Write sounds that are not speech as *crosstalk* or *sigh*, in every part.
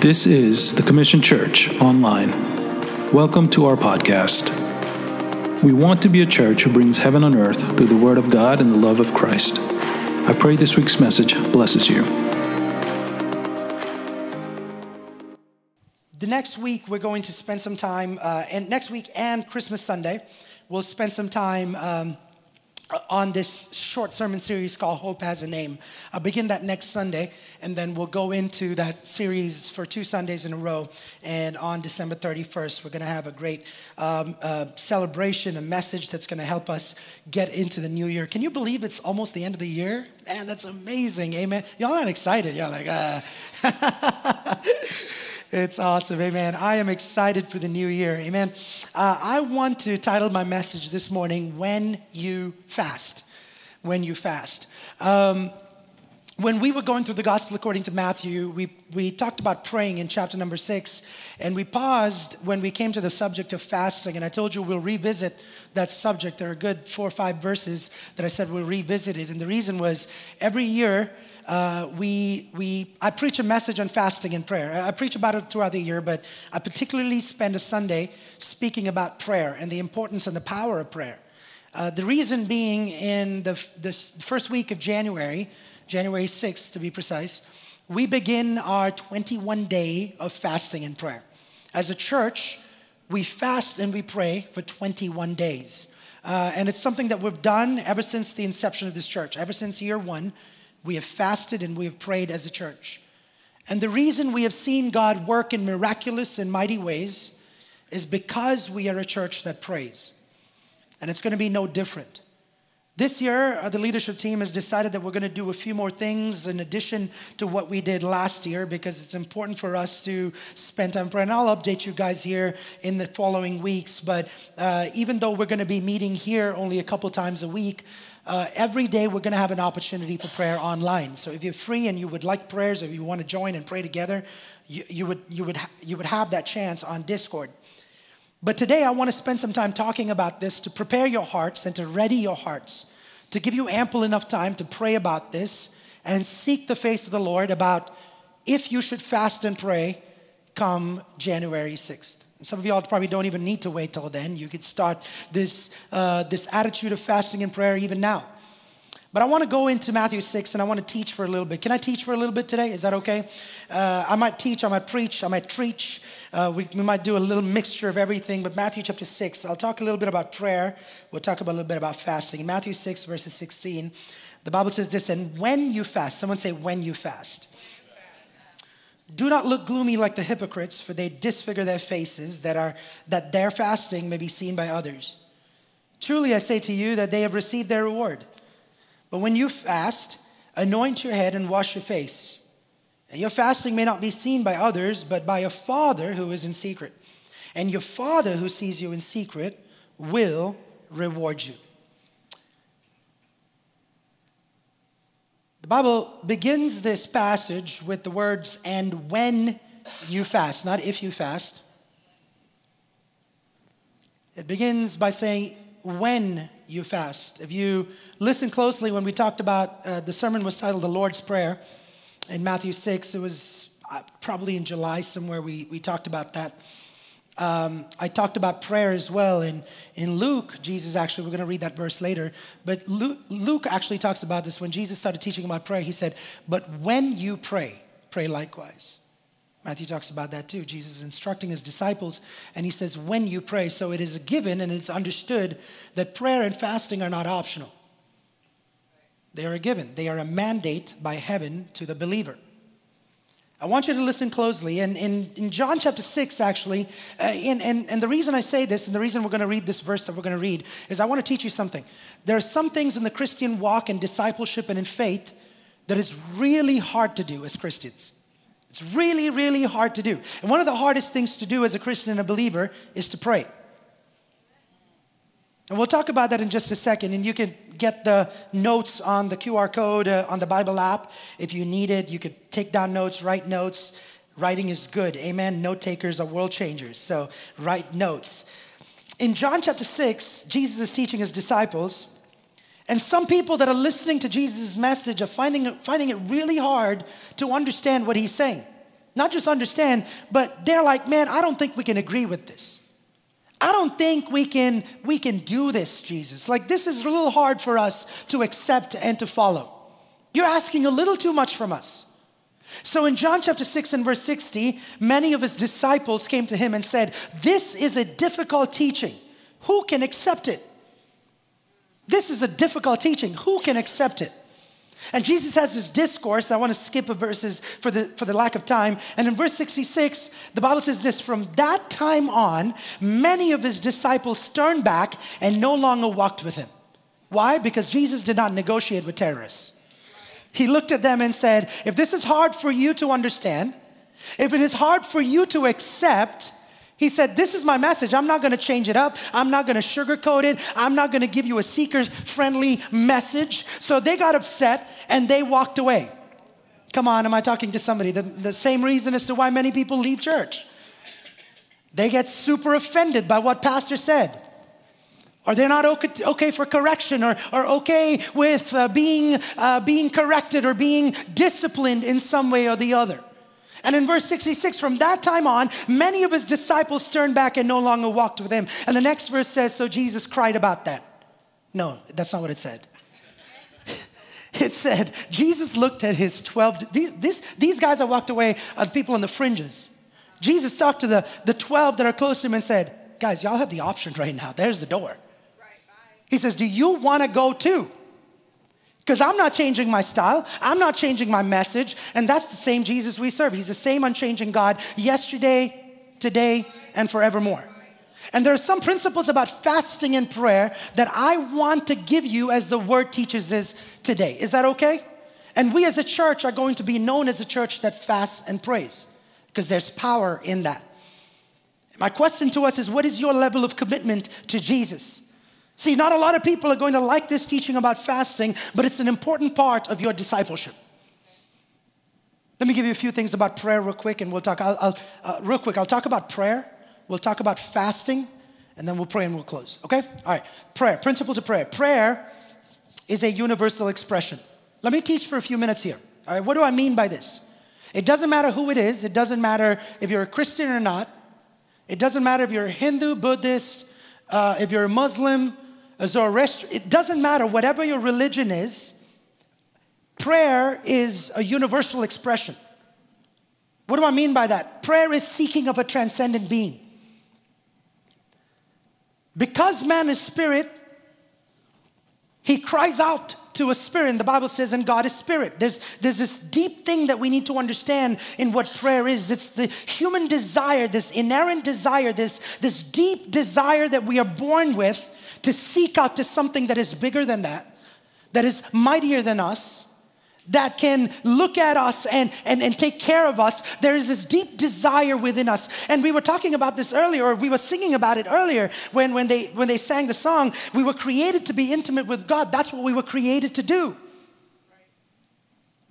This is the Commission Church Online. Welcome to our podcast. We want to be a church who brings heaven on earth through the Word of God and the love of Christ. I pray this week's message blesses you. The next week, we're going to spend some time, uh, and next week and Christmas Sunday, we'll spend some time um, on this short sermon series called Hope Has a Name. I'll begin that next Sunday, and then we'll go into that series for two Sundays in a row. And on December 31st, we're going to have a great um, uh, celebration, a message that's going to help us get into the new year. Can you believe it's almost the end of the year? Man, that's amazing. Amen. Y'all not excited. You're like, uh. *laughs* It's awesome. Amen. I am excited for the new year. Amen. Uh, I want to title my message this morning, When You Fast. When You Fast. Um, when we were going through the gospel according to Matthew, we, we talked about praying in chapter number six, and we paused when we came to the subject of fasting. And I told you we'll revisit that subject. There are good four or five verses that I said we'll revisit it. And the reason was every year, uh, we, we, I preach a message on fasting and prayer. I preach about it throughout the year, but I particularly spend a Sunday speaking about prayer and the importance and the power of prayer. Uh, the reason being, in the, the first week of January, January 6th to be precise, we begin our 21 day of fasting and prayer. As a church, we fast and we pray for 21 days. Uh, and it's something that we've done ever since the inception of this church, ever since year one. We have fasted and we have prayed as a church. And the reason we have seen God work in miraculous and mighty ways is because we are a church that prays. And it's going to be no different. This year, uh, the leadership team has decided that we're going to do a few more things in addition to what we did last year because it's important for us to spend time praying. I'll update you guys here in the following weeks. But uh, even though we're going to be meeting here only a couple times a week, uh, every day we're going to have an opportunity for prayer online. So if you're free and you would like prayers, or if you want to join and pray together, you, you would, you, would ha- you would have that chance on Discord. But today I want to spend some time talking about this to prepare your hearts and to ready your hearts, to give you ample enough time to pray about this and seek the face of the Lord about if you should fast and pray come January 6th. Some of y'all probably don't even need to wait till then. You could start this, uh, this attitude of fasting and prayer even now. But I want to go into Matthew 6 and I want to teach for a little bit. Can I teach for a little bit today? Is that okay? Uh, I might teach, I might preach, I might preach. Uh, we, we might do a little mixture of everything. But Matthew chapter 6, I'll talk a little bit about prayer. We'll talk about a little bit about fasting. In Matthew 6, verses 16, the Bible says this, and when you fast, someone say, when you fast. Do not look gloomy like the hypocrites, for they disfigure their faces, that, are, that their fasting may be seen by others. Truly, I say to you that they have received their reward. But when you fast, anoint your head and wash your face. And your fasting may not be seen by others, but by your Father who is in secret. And your Father who sees you in secret will reward you. The Bible begins this passage with the words, and when you fast, not if you fast. It begins by saying, when you fast. If you listen closely, when we talked about uh, the sermon was titled The Lord's Prayer in Matthew 6, it was uh, probably in July somewhere we, we talked about that. Um, I talked about prayer as well. In, in Luke, Jesus actually, we're going to read that verse later, but Luke, Luke actually talks about this. When Jesus started teaching about prayer, he said, But when you pray, pray likewise. Matthew talks about that too. Jesus is instructing his disciples, and he says, When you pray. So it is a given and it's understood that prayer and fasting are not optional. They are a given, they are a mandate by heaven to the believer. I want you to listen closely. And in, in John chapter 6, actually, uh, in, and, and the reason I say this, and the reason we're going to read this verse that we're going to read, is I want to teach you something. There are some things in the Christian walk and discipleship and in faith that is really hard to do as Christians. It's really, really hard to do. And one of the hardest things to do as a Christian and a believer is to pray. And we'll talk about that in just a second. And you can get the notes on the QR code uh, on the Bible app. If you need it, you could take down notes, write notes. Writing is good. Amen. Note takers are world changers. So write notes. In John chapter 6, Jesus is teaching his disciples. And some people that are listening to Jesus' message are finding, finding it really hard to understand what he's saying. Not just understand, but they're like, man, I don't think we can agree with this. I don't think we can we can do this, Jesus. Like this is a little hard for us to accept and to follow. You're asking a little too much from us. So in John chapter 6 and verse 60, many of his disciples came to him and said, This is a difficult teaching. Who can accept it? This is a difficult teaching. Who can accept it? And Jesus has this discourse. I want to skip a verses for the, for the lack of time. And in verse 66, the Bible says this From that time on, many of his disciples turned back and no longer walked with him. Why? Because Jesus did not negotiate with terrorists. He looked at them and said, If this is hard for you to understand, if it is hard for you to accept, he said, This is my message. I'm not going to change it up. I'm not going to sugarcoat it. I'm not going to give you a seeker friendly message. So they got upset and they walked away. Come on, am I talking to somebody? The, the same reason as to why many people leave church. They get super offended by what pastor said. Or they're not okay, okay for correction or, or okay with uh, being, uh, being corrected or being disciplined in some way or the other. And in verse 66, from that time on, many of his disciples turned back and no longer walked with him. And the next verse says, So Jesus cried about that. No, that's not what it said. *laughs* It said, Jesus looked at his 12, these, these, these guys that walked away are people on the fringes. Jesus talked to the, the 12 that are close to him and said, Guys, y'all have the option right now. There's the door. Right, He says, Do you want to go too? Because I'm not changing my style, I'm not changing my message, and that's the same Jesus we serve. He's the same unchanging God yesterday, today, and forevermore. And there are some principles about fasting and prayer that I want to give you as the word teaches us today. Is that okay? And we as a church are going to be known as a church that fasts and prays because there's power in that. My question to us is what is your level of commitment to Jesus? See, not a lot of people are going to like this teaching about fasting, but it's an important part of your discipleship. Let me give you a few things about prayer real quick, and we'll talk. I'll, I'll uh, real quick. I'll talk about prayer. We'll talk about fasting, and then we'll pray and we'll close. Okay? All right. Prayer. Principles of prayer. Prayer is a universal expression. Let me teach for a few minutes here. All right. What do I mean by this? It doesn't matter who it is. It doesn't matter if you're a Christian or not. It doesn't matter if you're a Hindu, Buddhist, uh, if you're a Muslim, a Zoroastrian, it doesn't matter, whatever your religion is, prayer is a universal expression. What do I mean by that? Prayer is seeking of a transcendent being. Because man is spirit, he cries out to a spirit. And the Bible says, and God is spirit. There's, there's this deep thing that we need to understand in what prayer is. It's the human desire, this inherent desire, this, this deep desire that we are born with to seek out to something that is bigger than that, that is mightier than us, that can look at us and, and, and take care of us. There is this deep desire within us. And we were talking about this earlier, or we were singing about it earlier when, when, they, when they sang the song. We were created to be intimate with God. That's what we were created to do.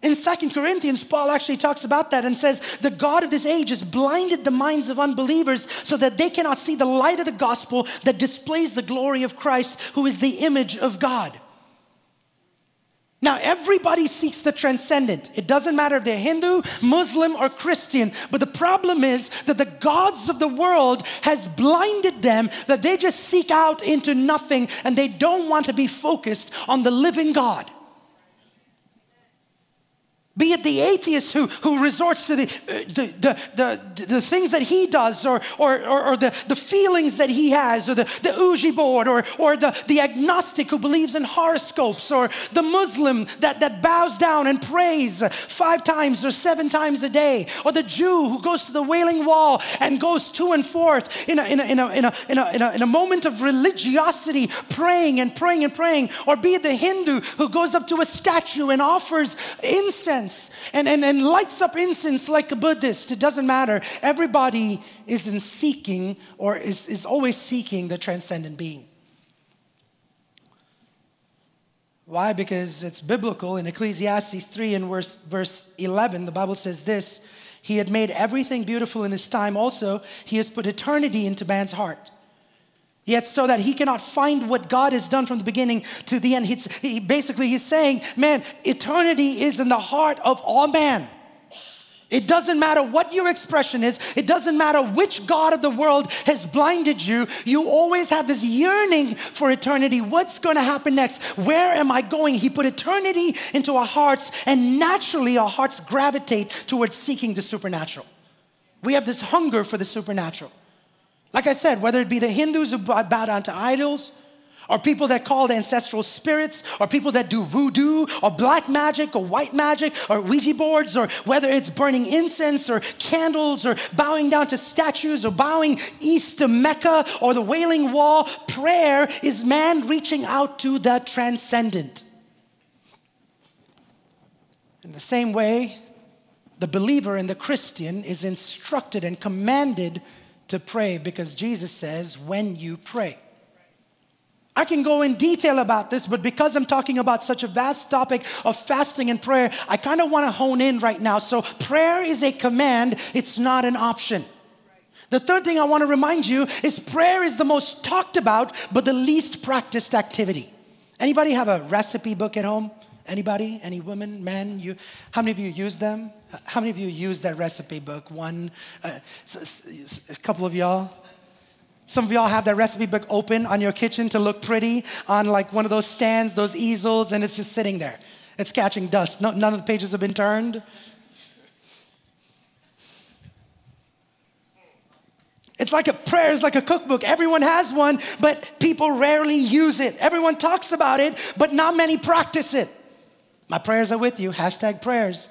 In Second Corinthians, Paul actually talks about that and says, The God of this age has blinded the minds of unbelievers so that they cannot see the light of the gospel that displays the glory of Christ, who is the image of God. Now, everybody seeks the transcendent. It doesn't matter if they're Hindu, Muslim, or Christian. But the problem is that the gods of the world has blinded them that they just seek out into nothing and they don't want to be focused on the living God. Be it the atheist who, who resorts to the, uh, the, the, the, things that he does, or, or, or, the, the feelings that he has, or the, the board, or, or the, the agnostic who believes in horoscopes, or the Muslim that, that bows down and prays five times or seven times a day, or the Jew who goes to the Wailing Wall and goes to and forth in in in a, in a, in a, in a moment of religiosity, praying and praying and praying, or be it the Hindu who goes up to a statue and offers incense incense and, and, and lights up incense like a Buddhist. It doesn't matter. Everybody is in seeking or is, is always seeking the transcendent being. Why? Because it's biblical. In Ecclesiastes 3 and verse, verse 11, the Bible says this He had made everything beautiful in His time. Also, He has put eternity into man's heart. Yet, so that he cannot find what God has done from the beginning to the end. He's, he, basically, he's saying, man, eternity is in the heart of all man. It doesn't matter what your expression is, it doesn't matter which God of the world has blinded you. You always have this yearning for eternity. What's going to happen next? Where am I going? He put eternity into our hearts, and naturally, our hearts gravitate towards seeking the supernatural. We have this hunger for the supernatural. Like I said, whether it be the Hindus who bow down to idols, or people that call ancestral spirits, or people that do voodoo, or black magic, or white magic, or Ouija boards, or whether it's burning incense, or candles, or bowing down to statues, or bowing east to Mecca, or the Wailing Wall, prayer is man reaching out to the transcendent. In the same way, the believer and the Christian is instructed and commanded to pray because Jesus says, when you pray. I can go in detail about this, but because I'm talking about such a vast topic of fasting and prayer, I kind of want to hone in right now. So, prayer is a command, it's not an option. The third thing I want to remind you is prayer is the most talked about, but the least practiced activity. Anybody have a recipe book at home? Anybody? Any women, men? You? How many of you use them? How many of you use that recipe book? One, uh, a couple of y'all. Some of y'all have that recipe book open on your kitchen to look pretty on like one of those stands, those easels, and it's just sitting there. It's catching dust. No, none of the pages have been turned. It's like a prayer, it's like a cookbook. Everyone has one, but people rarely use it. Everyone talks about it, but not many practice it. My prayers are with you, hashtag prayers.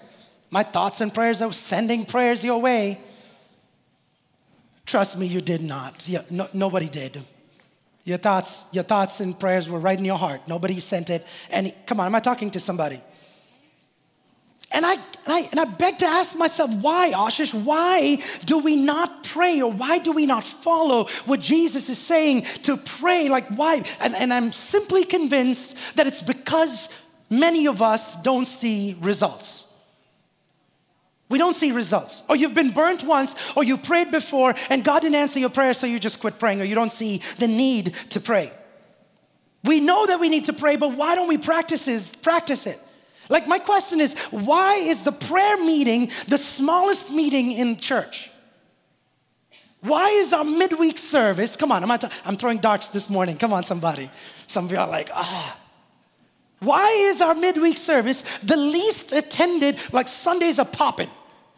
My thoughts and prayers are sending prayers your way. Trust me, you did not. Yeah, no, nobody did. Your thoughts, your thoughts and prayers were right in your heart. Nobody sent it. And come on, am I talking to somebody? And I, and I, and I beg to ask myself, why, Ashish? Why do we not pray or why do we not follow what Jesus is saying to pray? Like, why? And, and I'm simply convinced that it's because many of us don't see results. We don't see results. Or you've been burnt once, or you prayed before and God didn't answer your prayer, so you just quit praying, or you don't see the need to pray. We know that we need to pray, but why don't we practice, it? practice it? Like, my question is why is the prayer meeting the smallest meeting in church? Why is our midweek service? Come on, I'm, t- I'm throwing darts this morning. Come on, somebody. Some of you are like, ah. Why is our midweek service the least attended? Like Sundays are popping.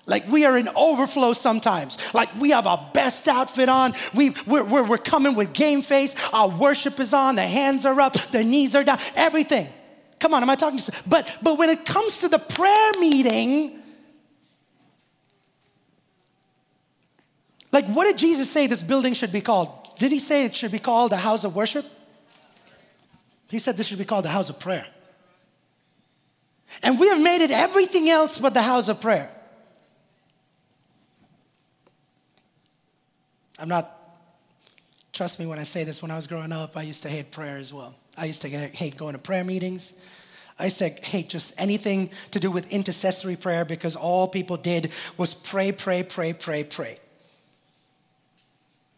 Like we are in overflow sometimes. Like we have our best outfit on. We, we're, we're, we're coming with game face. Our worship is on. The hands are up. The knees are down. Everything. Come on, am I talking to But, but when it comes to the prayer meeting, like what did Jesus say this building should be called? Did he say it should be called a house of worship? He said this should be called the house of prayer. And we have made it everything else but the house of prayer. I'm not, trust me when I say this, when I was growing up, I used to hate prayer as well. I used to hate going to prayer meetings. I used to hate just anything to do with intercessory prayer because all people did was pray, pray, pray, pray, pray.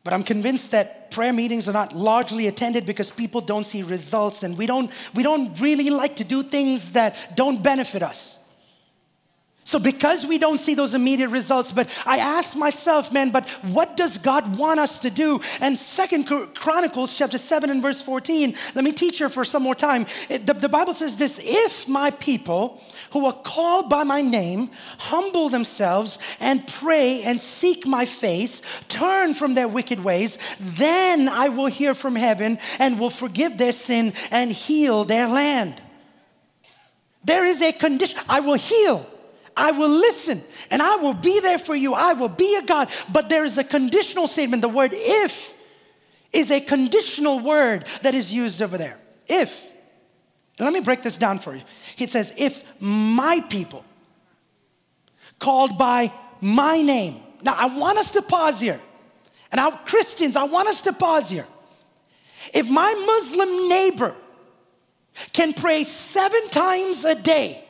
But I'm convinced that prayer meetings are not largely attended because people don't see results and we don't, we don't really like to do things that don't benefit us. So, because we don't see those immediate results, but I ask myself, man, but what does God want us to do? And Second Chronicles chapter 7 and verse 14, let me teach you for some more time. The, the Bible says this if my people who are called by my name humble themselves and pray and seek my face, turn from their wicked ways, then I will hear from heaven and will forgive their sin and heal their land. There is a condition, I will heal. I will listen and I will be there for you. I will be a God. But there is a conditional statement. The word if is a conditional word that is used over there. If. Let me break this down for you. It says, if my people called by my name. Now, I want us to pause here. And our Christians, I want us to pause here. If my Muslim neighbor can pray seven times a day,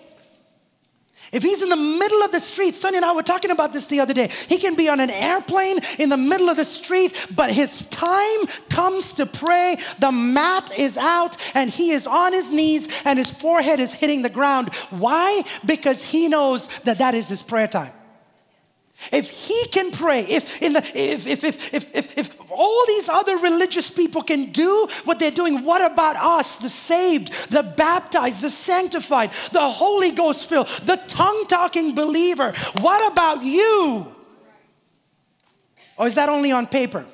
if he's in the middle of the street, Sonny and I were talking about this the other day. He can be on an airplane in the middle of the street, but his time comes to pray. The mat is out and he is on his knees and his forehead is hitting the ground. Why? Because he knows that that is his prayer time. If he can pray, if in the if if if if if, if all these other religious people can do what they're doing, what about us, the saved, the baptized, the sanctified, the Holy Ghost filled, the tongue-talking believer? What about you? Or is that only on paper?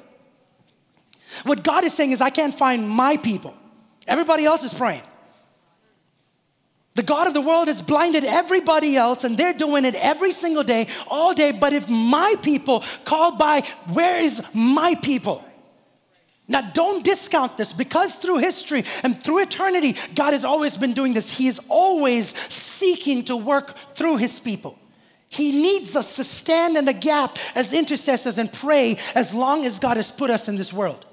What God is saying is, I can't find my people. Everybody else is praying. The God of the world has blinded everybody else, and they're doing it every single day, all day. But if my people called by, where is my people? Now, don't discount this because through history and through eternity, God has always been doing this. He is always seeking to work through His people. He needs us to stand in the gap as intercessors and pray as long as God has put us in this world.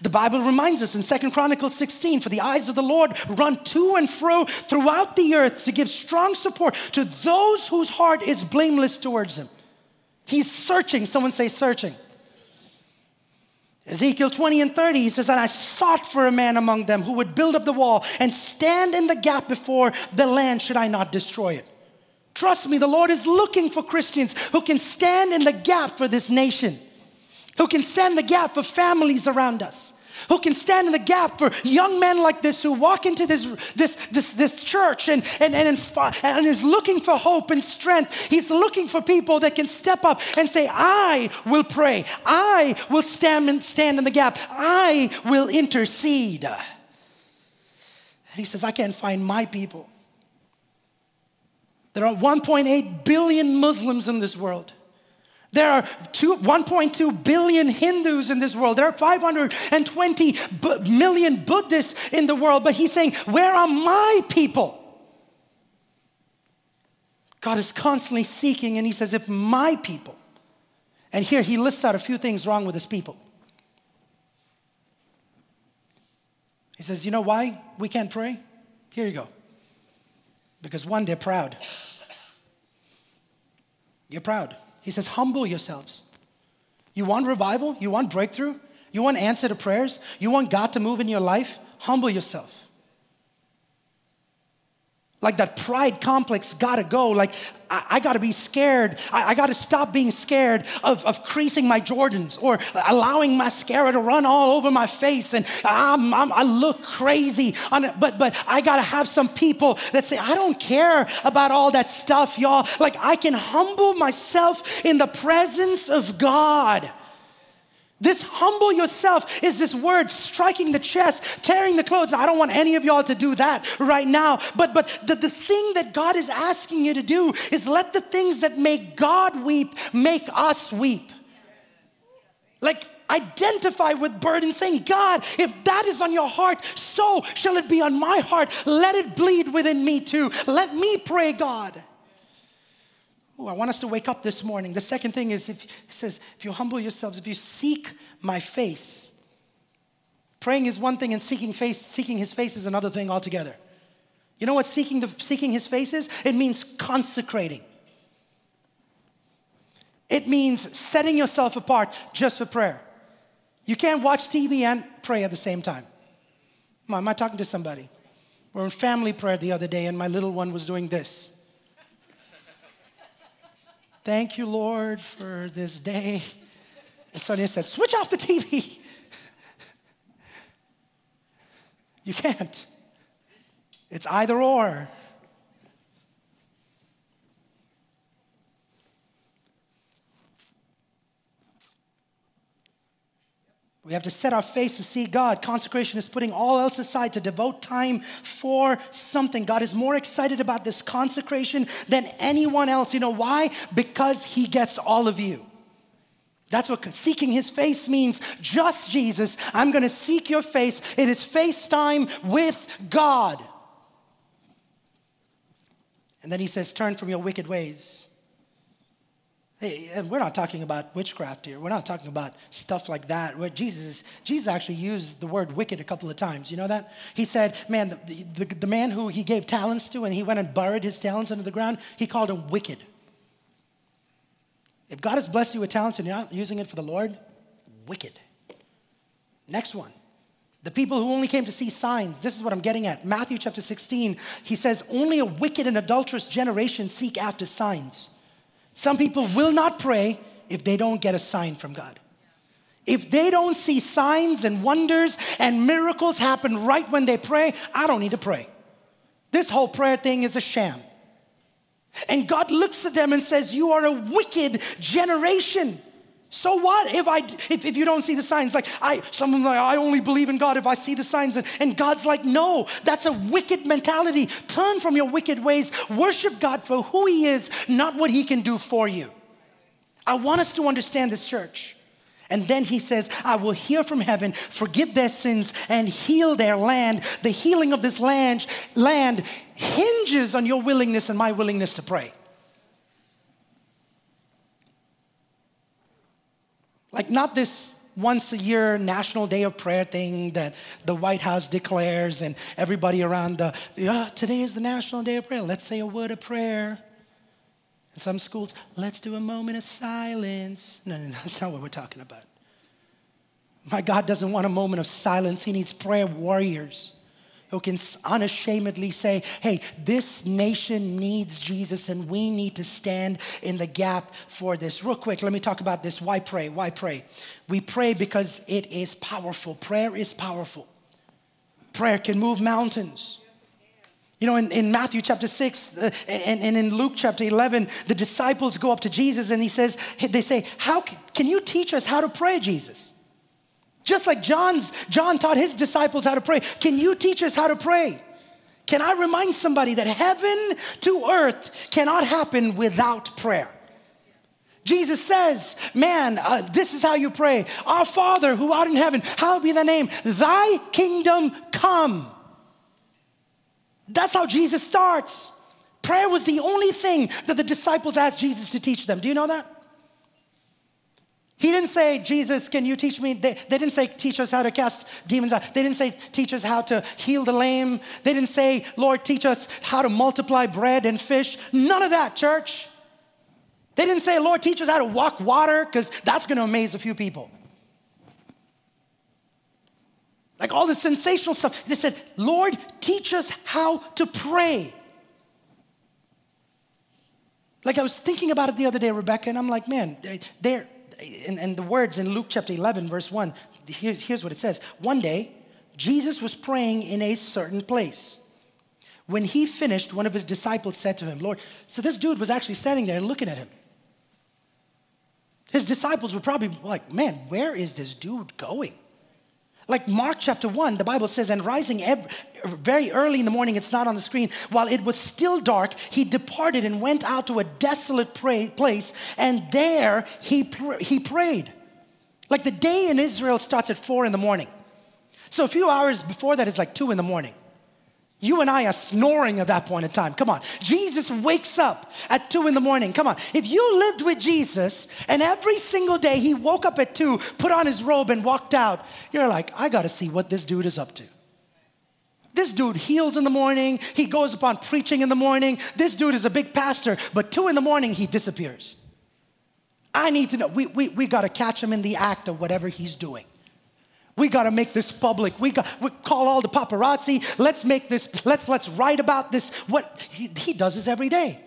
The Bible reminds us in Second Chronicles 16 for the eyes of the Lord run to and fro throughout the earth to give strong support to those whose heart is blameless towards him. He's searching. Someone say, searching. Ezekiel 20 and 30, he says, And I sought for a man among them who would build up the wall and stand in the gap before the land, should I not destroy it. Trust me, the Lord is looking for Christians who can stand in the gap for this nation who can stand the gap for families around us, who can stand in the gap for young men like this who walk into this, this, this, this church and, and, and, and is looking for hope and strength. He's looking for people that can step up and say, I will pray. I will stand, and stand in the gap. I will intercede. And he says, I can't find my people. There are 1.8 billion Muslims in this world. There are 1.2 billion Hindus in this world. There are 520 million Buddhists in the world. But he's saying, Where are my people? God is constantly seeking, and he says, If my people, and here he lists out a few things wrong with his people. He says, You know why we can't pray? Here you go. Because one, they're proud. You're proud. He says, humble yourselves. You want revival? You want breakthrough? You want answer to prayers? You want God to move in your life? Humble yourself. Like that pride complex gotta go. Like, I, I gotta be scared. I, I, gotta stop being scared of, of creasing my Jordans or allowing mascara to run all over my face and I'm, I'm, i look crazy. On. But, but I gotta have some people that say, I don't care about all that stuff, y'all. Like, I can humble myself in the presence of God. This humble yourself is this word striking the chest, tearing the clothes. I don't want any of y'all to do that right now. But but the, the thing that God is asking you to do is let the things that make God weep make us weep. Like identify with burden, saying, God, if that is on your heart, so shall it be on my heart. Let it bleed within me too. Let me pray, God. Ooh, I want us to wake up this morning. The second thing is, if, he says, if you humble yourselves, if you seek my face, praying is one thing and seeking face, seeking his face is another thing altogether. You know what seeking, the, seeking his face is? It means consecrating. It means setting yourself apart just for prayer. You can't watch TV and pray at the same time. Am I talking to somebody? We're in family prayer the other day, and my little one was doing this. Thank you, Lord, for this day. And Sonia said, Switch off the TV. you can't. It's either or. We have to set our face to see God. Consecration is putting all else aside to devote time for something. God is more excited about this consecration than anyone else. You know why? Because He gets all of you. That's what seeking His face means. Just Jesus, I'm going to seek your face. It is face time with God. And then He says, Turn from your wicked ways. And we're not talking about witchcraft here. We're not talking about stuff like that. Where Jesus, Jesus actually used the word wicked a couple of times. You know that? He said, man, the, the, the man who he gave talents to and he went and buried his talents under the ground, he called him wicked. If God has blessed you with talents and you're not using it for the Lord, wicked. Next one. The people who only came to see signs. This is what I'm getting at. Matthew chapter 16, he says, Only a wicked and adulterous generation seek after signs. Some people will not pray if they don't get a sign from God. If they don't see signs and wonders and miracles happen right when they pray, I don't need to pray. This whole prayer thing is a sham. And God looks at them and says, You are a wicked generation. So what if I if, if you don't see the signs? Like I someone's like, I only believe in God if I see the signs. And, and God's like, no, that's a wicked mentality. Turn from your wicked ways. Worship God for who He is, not what He can do for you. I want us to understand this church. And then he says, I will hear from heaven, forgive their sins, and heal their land. The healing of this land, land hinges on your willingness and my willingness to pray. Like, not this once a year National Day of Prayer thing that the White House declares, and everybody around the, oh, today is the National Day of Prayer. Let's say a word of prayer. In some schools, let's do a moment of silence. No, no, no, that's not what we're talking about. My God doesn't want a moment of silence, He needs prayer warriors who can unashamedly say, hey, this nation needs Jesus and we need to stand in the gap for this. Real quick, let me talk about this. Why pray? Why pray? We pray because it is powerful. Prayer is powerful. Prayer can move mountains. You know, in, in Matthew chapter 6 uh, and, and in Luke chapter 11, the disciples go up to Jesus and he says, they say, how can, can you teach us how to pray, Jesus? Just like John's, John taught his disciples how to pray. Can you teach us how to pray? Can I remind somebody that heaven to earth cannot happen without prayer? Jesus says, Man, uh, this is how you pray. Our Father who art in heaven, hallowed be thy name. Thy kingdom come. That's how Jesus starts. Prayer was the only thing that the disciples asked Jesus to teach them. Do you know that? He didn't say, Jesus, can you teach me? They, they, didn't say, teach us how to cast demons out. They didn't say, teach us how to heal the lame. They didn't say, Lord, teach us how to multiply bread and fish. None of that, church. They didn't say, Lord, teach us how to walk water, because that's going to amaze a few people. Like all the sensational stuff. They said, Lord, teach us how to pray. Like I was thinking about it the other day, Rebecca, and I'm like, man, they're and, and the words in Luke chapter 11, verse 1, here, here's what it says. One day, Jesus was praying in a certain place. When he finished, one of his disciples said to him, Lord, so this dude was actually standing there and looking at him. His disciples were probably like, man, where is this dude going? Like Mark chapter 1, the Bible says, and rising every, very early in the morning, it's not on the screen, while it was still dark, he departed and went out to a desolate pray, place, and there he, pr- he prayed. Like the day in Israel starts at 4 in the morning. So a few hours before that is like 2 in the morning. You and I are snoring at that point in time. Come on. Jesus wakes up at two in the morning. Come on. If you lived with Jesus and every single day he woke up at two, put on his robe, and walked out, you're like, I got to see what this dude is up to. This dude heals in the morning. He goes upon preaching in the morning. This dude is a big pastor, but two in the morning, he disappears. I need to know. We, we, we got to catch him in the act of whatever he's doing. We got to make this public. We got we call all the paparazzi. Let's make this. Let's let's write about this. What he, he does this every day.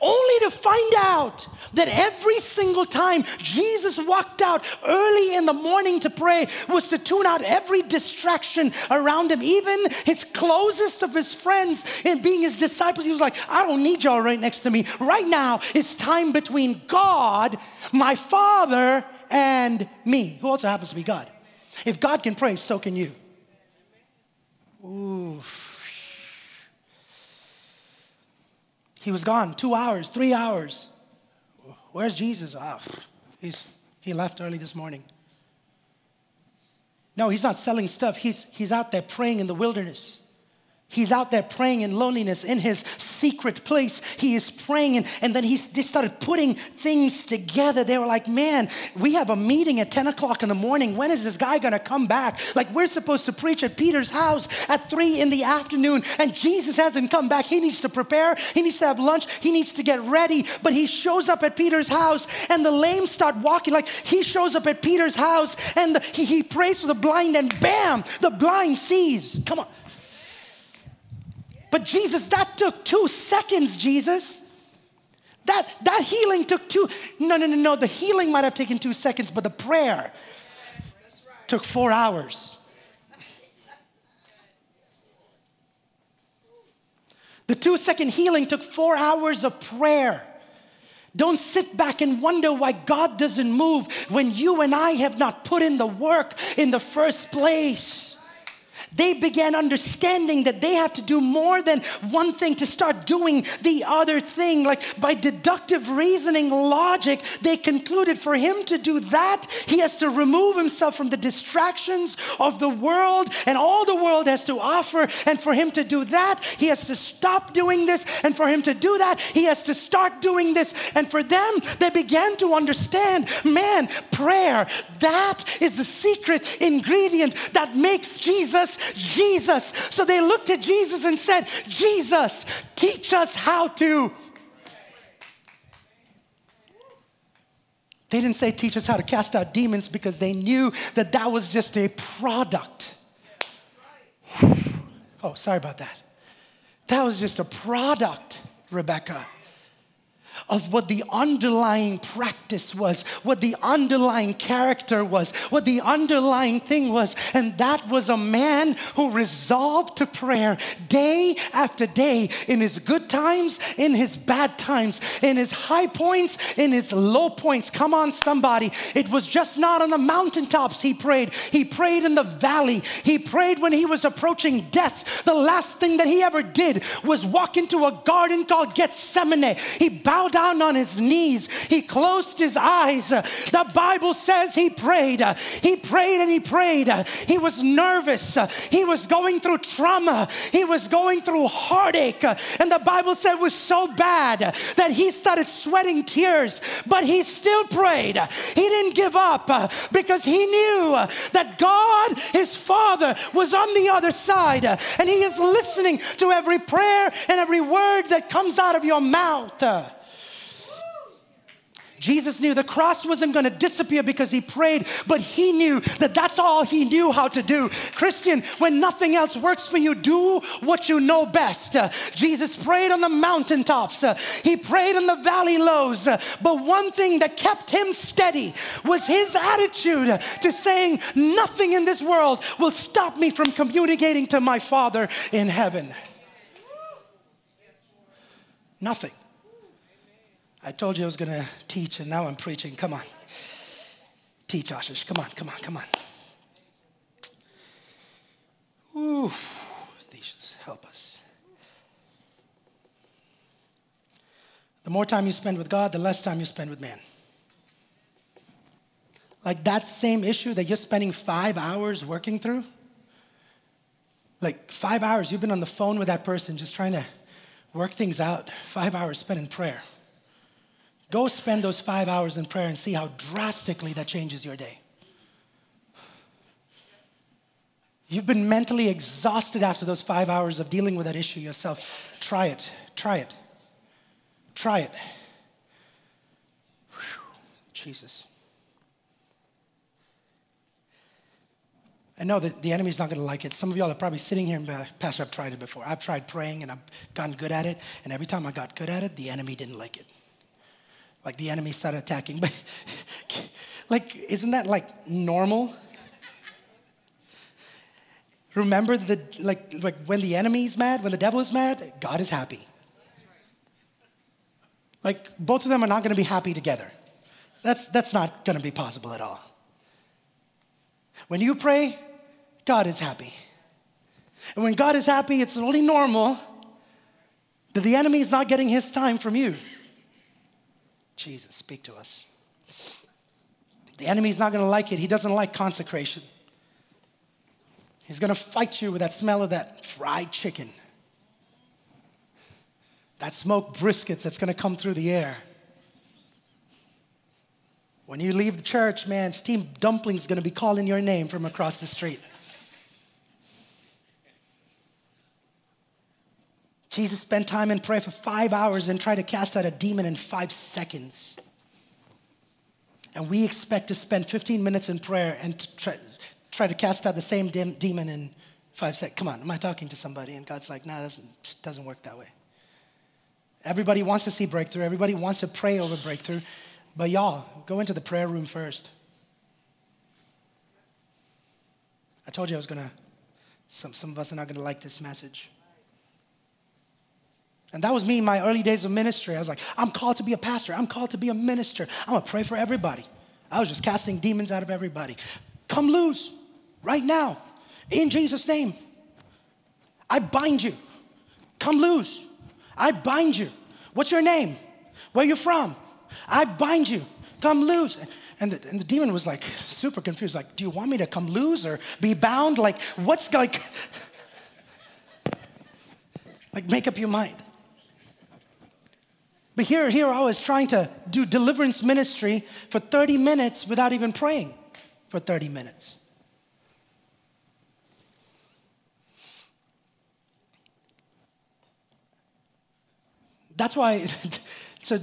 Only to find out that every single time Jesus walked out early in the morning to pray was to tune out every distraction around him, even his closest of his friends and being his disciples. He was like, I don't need y'all right next to me. Right now, it's time between God, my Father, and me, who also happens to be God. If God can pray, so can you. Ooh. He was gone two hours, three hours. Where's Jesus? Oh, he's, he left early this morning. No, he's not selling stuff. He's, he's out there praying in the wilderness. He's out there praying in loneliness in his secret place. He is praying, and, and then he's, they started putting things together. They were like, Man, we have a meeting at 10 o'clock in the morning. When is this guy gonna come back? Like, we're supposed to preach at Peter's house at 3 in the afternoon, and Jesus hasn't come back. He needs to prepare, he needs to have lunch, he needs to get ready. But he shows up at Peter's house, and the lame start walking. Like, he shows up at Peter's house, and the, he, he prays for the blind, and bam, the blind sees. Come on. But Jesus, that took two seconds, Jesus. That, that healing took two, no, no, no, no. The healing might have taken two seconds, but the prayer took four hours. The two second healing took four hours of prayer. Don't sit back and wonder why God doesn't move when you and I have not put in the work in the first place they began understanding that they have to do more than one thing to start doing the other thing. Like by deductive reasoning, logic, they concluded for him to do that, he has to remove himself from the distractions of the world and all the world has to offer. And for him to do that, he has to stop doing this. And for him to do that, he has to start doing this. And for them, they began to understand man, prayer, that is the secret ingredient that makes Jesus Jesus. So they looked at Jesus and said, Jesus, teach us how to. They didn't say, teach us how to cast out demons because they knew that that was just a product. Oh, sorry about that. That was just a product, Rebecca of what the underlying practice was, what the underlying character was, what the underlying thing was. And that was a man who resolved to prayer day after day in his good times, in his bad times, in his high points, in his low points. Come on, somebody. It was just not on the mountaintops he prayed, he prayed in the valley. He prayed when he was approaching death. The last thing that he ever did was walk into a garden called Gethsemane. He bowed down on his knees. He closed his eyes. The Bible says he prayed. He prayed and he prayed. He was nervous. He was going through trauma. He was going through heartache. And the Bible said it was so bad that he started sweating tears, but he still prayed. He didn't give up uh, because he knew that God, his Father, was on the other side and he is listening to every prayer and every word that comes out of your mouth. Jesus knew the cross wasn't going to disappear because he prayed, but he knew that that's all he knew how to do. Christian, when nothing else works for you, do what you know best. Uh, Jesus prayed on the mountaintops, uh, he prayed in the valley lows, uh, but one thing that kept him steady was his attitude to saying, Nothing in this world will stop me from communicating to my Father in heaven. Nothing. I told you I was going to teach, and now I'm preaching. Come on. Teach, Ashish. Come on, come on, come on. Ooh, these help us. The more time you spend with God, the less time you spend with man. Like that same issue that you're spending five hours working through, like five hours, you've been on the phone with that person just trying to work things out, five hours spent in prayer. Go spend those five hours in prayer and see how drastically that changes your day. You've been mentally exhausted after those five hours of dealing with that issue yourself. Try it. Try it. Try it. Whew. Jesus. I know that the enemy's not going to like it. Some of y'all are probably sitting here and, Pastor, I've tried it before. I've tried praying and I've gotten good at it. And every time I got good at it, the enemy didn't like it like the enemy started attacking. *laughs* But like, isn't that like normal? Remember the like like when the enemy's mad, when the devil is mad, God is happy. Like both of them are not to be happy together. That's that's not to be possible at all. When you pray, God is happy. And when God is happy, it's only normal that the enemy is not getting his time from you. Jesus, speak to us. The enemy's not going to like it. He doesn't like consecration. He's going to fight you with that smell of that fried chicken, that smoked briskets that's going to come through the air. When you leave the church, man, steamed dumplings going to be calling your name from across the street. Jesus spent time in prayer for five hours and tried to cast out a demon in five seconds. And we expect to spend 15 minutes in prayer and to try, try to cast out the same dem- demon in five seconds. Come on, am I talking to somebody? And God's like, no, nah, doesn't, doesn't work that way. Everybody wants to see breakthrough. Everybody wants to pray over breakthrough. But y'all, go into the prayer room first. I told you I was to, some, some of us are not to like this message. And that was me in my early days of ministry. I was like, I'm called to be a pastor. I'm called to be a minister. I'm going to pray for everybody. I was just casting demons out of everybody. Come loose right now in Jesus' name. I bind you. Come loose. I bind you. What's your name? Where you from? I bind you. Come loose. And the, and the demon was like super confused. Like, do you want me to come loose or be bound? Like, what's like? *laughs* like, make up your mind. But here, here I was trying to do deliverance ministry for 30 minutes without even praying for 30 minutes. That's why, *laughs* so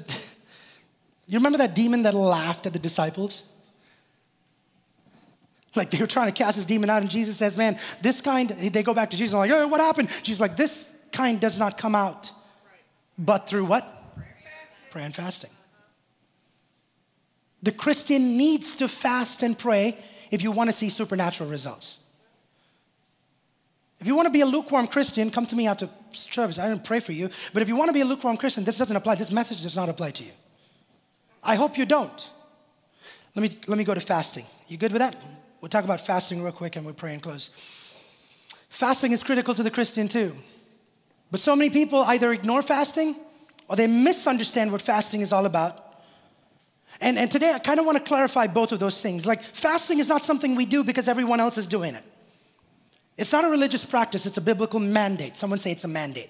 you remember that demon that laughed at the disciples? Like they were trying to cast this demon out, and Jesus says, Man, this kind, they go back to Jesus, like, hey, what happened? Jesus, like, this kind does not come out, but through what? Prayer and fasting. The Christian needs to fast and pray if you want to see supernatural results. If you want to be a lukewarm Christian, come to me after service. I didn't pray for you. But if you want to be a lukewarm Christian, this doesn't apply. This message does not apply to you. I hope you don't. Let me, let me go to fasting. You good with that? We'll talk about fasting real quick and we'll pray and close. Fasting is critical to the Christian too. But so many people either ignore fasting or they misunderstand what fasting is all about. And, and today I kind of want to clarify both of those things. Like, fasting is not something we do because everyone else is doing it. It's not a religious practice, it's a biblical mandate. Someone say it's a mandate.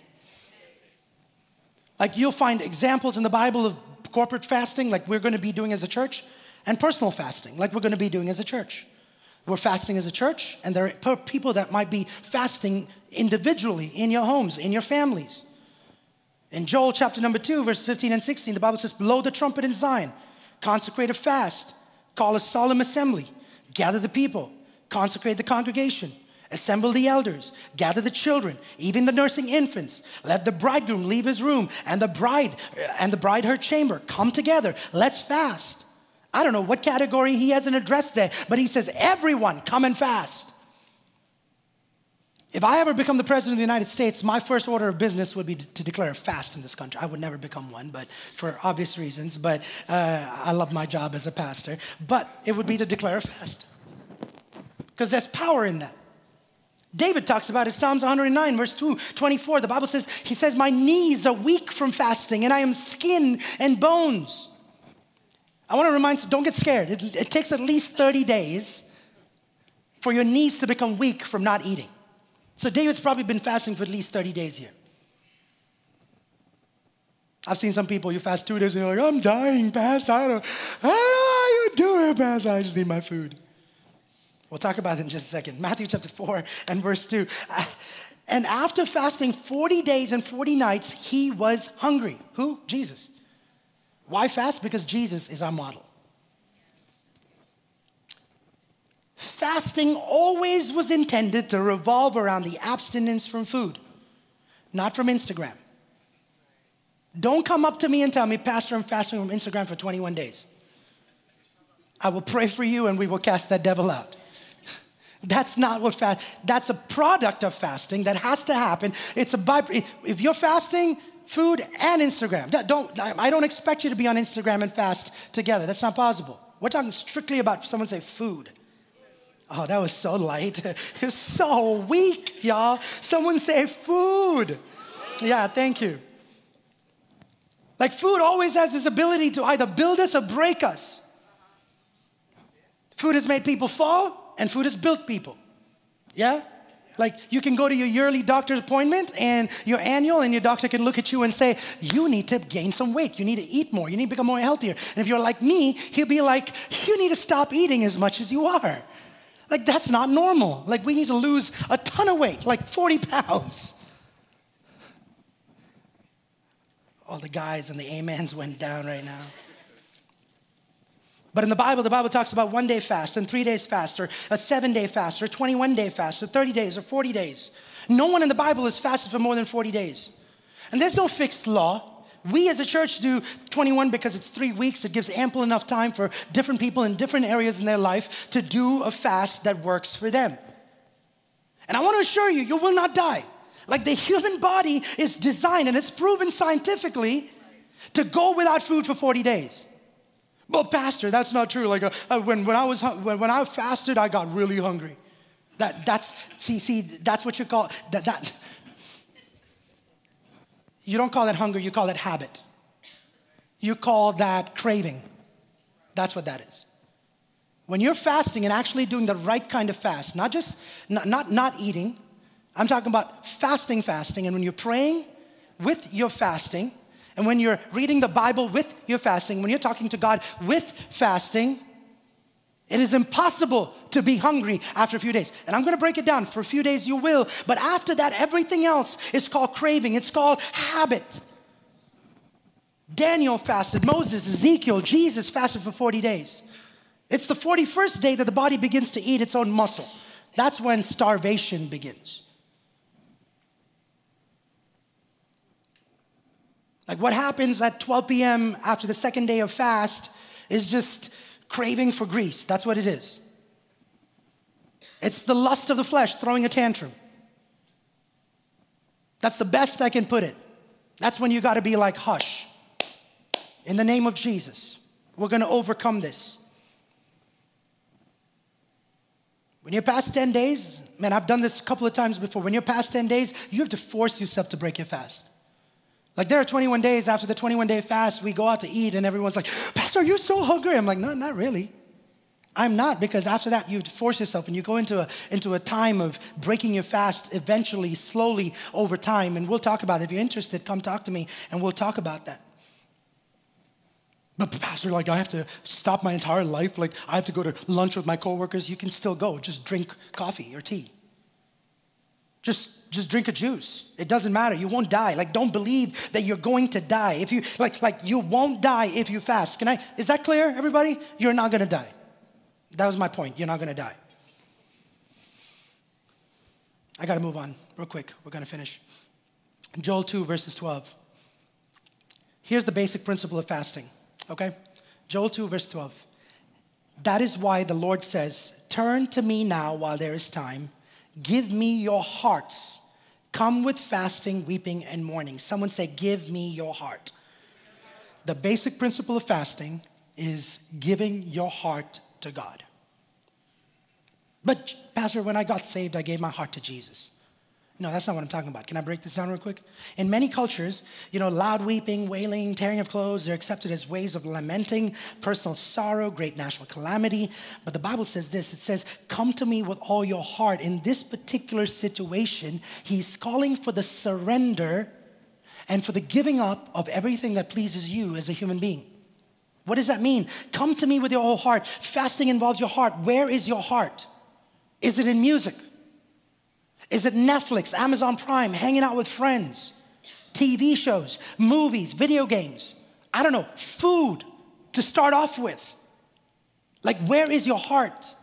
Like, you'll find examples in the Bible of corporate fasting, like we're going to be doing as a church, and personal fasting, like we're going to be doing as a church. We're fasting as a church, and there are people that might be fasting individually in your homes, in your families. In Joel chapter number 2, verse 15 and 16, the Bible says, Blow the trumpet in Zion, consecrate a fast, call a solemn assembly, gather the people, consecrate the congregation, assemble the elders, gather the children, even the nursing infants. Let the bridegroom leave his room and the bride and the bride her chamber. Come together. Let's fast. I don't know what category he has an address there, but he says, Everyone, come and fast. If I ever become the president of the United States, my first order of business would be to declare a fast in this country. I would never become one, but for obvious reasons. But uh, I love my job as a pastor. But it would be to declare a fast because there's power in that. David talks about it, Psalms 109, verse 2, 24. The Bible says, He says, My knees are weak from fasting, and I am skin and bones. I want to remind you, don't get scared. It, it takes at least 30 days for your knees to become weak from not eating. So David's probably been fasting for at least 30 days here. I've seen some people, you fast two days and you're like, I'm dying, Pastor. I don't, don't know how you do it, Pastor. I just need my food. We'll talk about it in just a second. Matthew chapter 4 and verse 2. Uh, and after fasting 40 days and 40 nights, he was hungry. Who? Jesus. Why fast? Because Jesus is our model. Fasting always was intended to revolve around the abstinence from food, not from Instagram. Don't come up to me and tell me, Pastor, I'm fasting from Instagram for 21 days. I will pray for you and we will cast that devil out. *laughs* That's not what fast. That's a product of fasting that has to happen. It's a by. If you're fasting, food and Instagram. Don't. I don't expect you to be on Instagram and fast together. That's not possible. We're talking strictly about someone say food. Oh, that was so light. *laughs* It's so weak, y'all. Someone say food. Yeah, thank you. Like food always has this ability to either build us or break us. Food has made people fall, and food has built people. Yeah? Like you can go to your yearly doctor's appointment and your annual, and your doctor can look at you and say, You need to gain some weight. You need to eat more. You need to become more healthier. And if you're like me, he'll be like, You need to stop eating as much as you are. Like, that's not normal. Like, we need to lose a ton of weight, like 40 pounds. All the guys and the amens went down right now. But in the Bible, the Bible talks about one day fast and three days fast, or a seven day fast, or 21 day fast, or 30 days, or 40 days. No one in the Bible has fasted for more than 40 days. And there's no fixed law. We as a church do 21 because it's three weeks. It gives ample enough time for different people in different areas in their life to do a fast that works for them. And I want to assure you, you will not die. Like the human body is designed, and it's proven scientifically, to go without food for 40 days. But pastor, that's not true. Like uh, uh, when, when I was when, when I fasted, I got really hungry. That that's see see that's what you call that that. You don't call that hunger. You call it habit. You call that craving. That's what that is. When you're fasting and actually doing the right kind of fast, not just not not, not eating. I'm talking about fasting, fasting, and when you're praying with your fasting, and when you're reading the Bible with your fasting, when you're talking to God with fasting, it is impossible to be hungry after a few days. And I'm gonna break it down. For a few days, you will. But after that, everything else is called craving, it's called habit. Daniel fasted, Moses, Ezekiel, Jesus fasted for 40 days. It's the 41st day that the body begins to eat its own muscle. That's when starvation begins. Like what happens at 12 p.m. after the second day of fast is just craving for grease. That's what it is. It's the lust of the flesh throwing a tantrum. That's the best I can put it. That's when you got to be like, hush. In the name of Jesus, we're going to overcome this. When you're past 10 days, man, I've done this a couple of times before. When you're past 10 days, you have to force yourself to break your fast. Like there are 21 days after the 21 day fast, we go out to eat and everyone's like, Pastor, are you're so hungry. I'm like, no, not really. I'm not because after that you force yourself and you go into a, into a time of breaking your fast eventually, slowly over time. And we'll talk about it. If you're interested, come talk to me and we'll talk about that. But pastor, like I have to stop my entire life. Like I have to go to lunch with my coworkers. You can still go. Just drink coffee or tea. Just just drink a juice. It doesn't matter. You won't die. Like don't believe that you're going to die. If you like like you won't die if you fast. Can I is that clear everybody? You're not to die. That was my point. You're not to die. I got to move on real quick. We're to finish. Joel 2 verses 12. Here's the basic principle of fasting, okay? Joel 2 verse 12. That is why the Lord says, "Turn to me now while there is time." Give me your hearts. Come with fasting, weeping, and mourning. Someone say, Give me your heart. The basic principle of fasting is giving your heart to God. But, Pastor, when I got saved, I gave my heart to Jesus. No, that's not what I'm talking about. Can I break this down real quick? In many cultures, you know, loud weeping, wailing, tearing of clothes, they're accepted as ways of lamenting personal sorrow, great national calamity. But the Bible says this it says, Come to me with all your heart. In this particular situation, he's calling for the surrender and for the giving up of everything that pleases you as a human being. What does that mean? Come to me with your whole heart. Fasting involves your heart. Where is your heart? Is it in music? Is it Netflix, Amazon Prime, hanging out with friends, TV shows, movies, video games? I don't know, food to start off with. Like, where is your heart?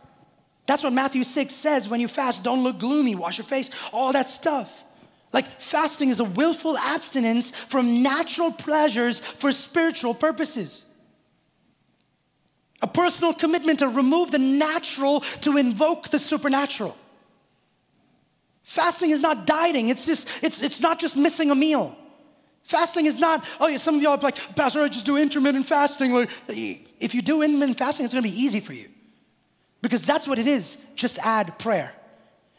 That's what Matthew 6 says when you fast, don't look gloomy, wash your face, all that stuff. Like, fasting is a willful abstinence from natural pleasures for spiritual purposes. A personal commitment to remove the natural to invoke the supernatural. Fasting is not dieting. It's just, it's, it's not just missing a meal. Fasting is not, oh yeah, some of y'all are like, Pastor, I just do intermittent fasting. Like, if you do intermittent fasting, it's gonna be easy for you. Because that's what it is. Just add prayer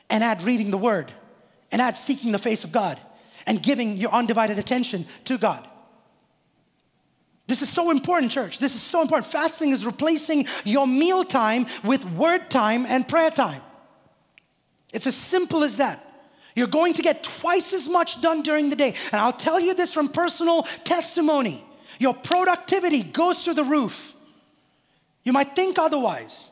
and add reading the word and add seeking the face of God and giving your undivided attention to God. This is so important, church. This is so important. Fasting is replacing your meal time with word time and prayer time. It's as simple as that. You're going to get twice as much done during the day. And I'll tell you this from personal testimony your productivity goes through the roof. You might think otherwise.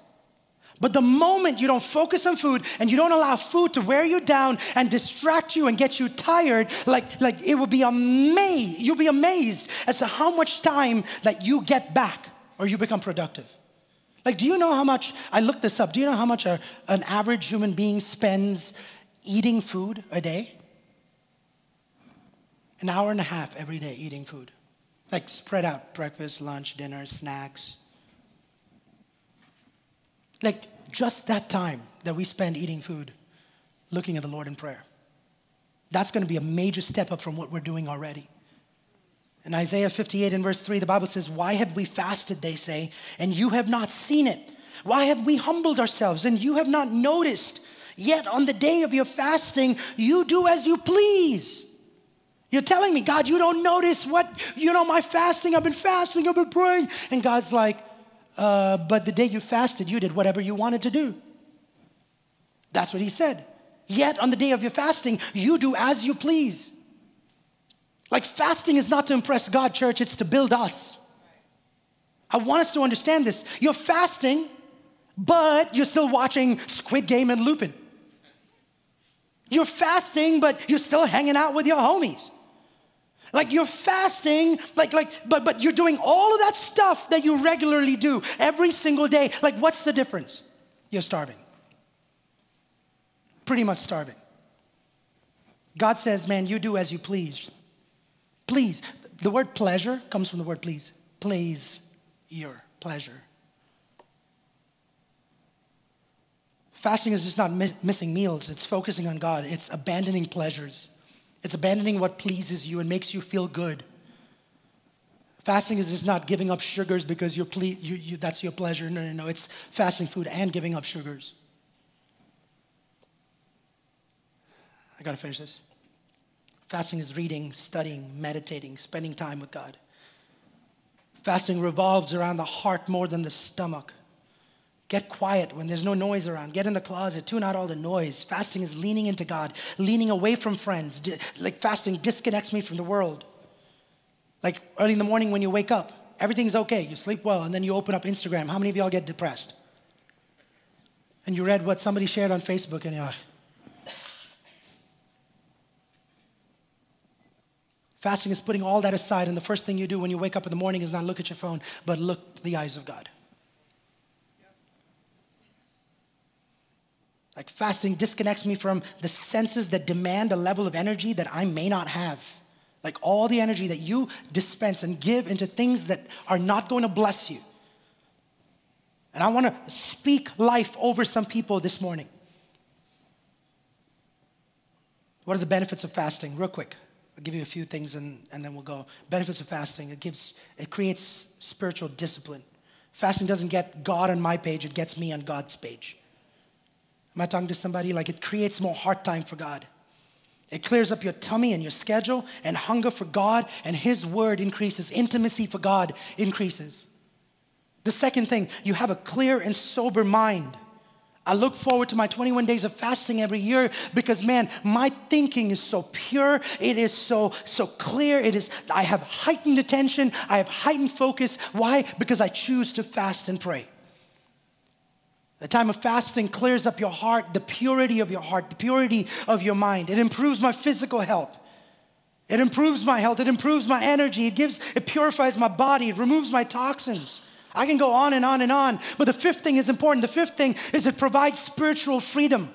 But the moment you don't focus on food and you don't allow food to wear you down and distract you and get you tired, like, like it will be amazed, you'll be amazed as to how much time that you get back or you become productive. Like, do you know how much, I looked this up, do you know how much a, an average human being spends eating food a day? An hour and a half every day eating food. Like spread out breakfast, lunch, dinner, snacks. Like just that time that we spend eating food, looking at the Lord in prayer. That's going to be a major step up from what we're doing already. In Isaiah 58 and verse 3, the Bible says, Why have we fasted, they say, and you have not seen it? Why have we humbled ourselves and you have not noticed? Yet on the day of your fasting, you do as you please. You're telling me, God, you don't notice what, you know, my fasting, I've been fasting, I've been praying. And God's like, uh, but the day you fasted, you did whatever you wanted to do. That's what he said. Yet on the day of your fasting, you do as you please. Like fasting is not to impress God, church, it's to build us. I want us to understand this. You're fasting, but you're still watching Squid Game and Lupin. You're fasting, but you're still hanging out with your homies. Like you're fasting, like, like, but but you're doing all of that stuff that you regularly do every single day. Like, what's the difference? You're starving. Pretty much starving. God says, man, you do as you please. Please. The word pleasure comes from the word please. Please your pleasure. Fasting is just not mi- missing meals, it's focusing on God, it's abandoning pleasures, it's abandoning what pleases you and makes you feel good. Fasting is just not giving up sugars because you're ple- you, you, that's your pleasure. No, no, no. It's fasting food and giving up sugars. I got to finish this. Fasting is reading, studying, meditating, spending time with God. Fasting revolves around the heart more than the stomach. Get quiet when there's no noise around. Get in the closet. Tune out all the noise. Fasting is leaning into God, leaning away from friends. Like fasting disconnects me from the world. Like early in the morning when you wake up, everything's okay. You sleep well, and then you open up Instagram. How many of y'all get depressed? And you read what somebody shared on Facebook, and you're like, Fasting is putting all that aside, and the first thing you do when you wake up in the morning is not look at your phone, but look to the eyes of God. Like fasting disconnects me from the senses that demand a level of energy that I may not have. Like all the energy that you dispense and give into things that are not going to bless you. And I want to speak life over some people this morning. What are the benefits of fasting? Real quick. I'll give you a few things and, and then we'll go. Benefits of fasting. It gives it creates spiritual discipline. Fasting doesn't get God on my page, it gets me on God's page. Am I talking to somebody? Like it creates more heart time for God. It clears up your tummy and your schedule, and hunger for God and His word increases. Intimacy for God increases. The second thing, you have a clear and sober mind. I look forward to my 21 days of fasting every year because man, my thinking is so pure. It is so so clear. It is I have heightened attention. I have heightened focus. Why? Because I choose to fast and pray. The time of fasting clears up your heart, the purity of your heart, the purity of your mind. It improves my physical health. It improves my health. It improves my energy. It gives, it purifies my body. It removes my toxins. I can go on and on and on. But the fifth thing is important. The fifth thing is it provides spiritual freedom.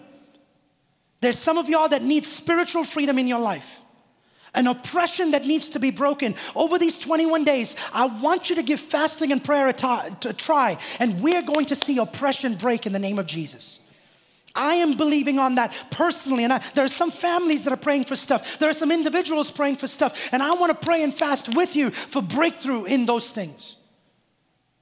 There's some of y'all that need spiritual freedom in your life. An oppression that needs to be broken. Over these 21 days, I want you to give fasting and prayer a, t- a try, and we're going to see oppression break in the name of Jesus. I am believing on that personally, and I, there are some families that are praying for stuff. There are some individuals praying for stuff, and I want to pray and fast with you for breakthrough in those things.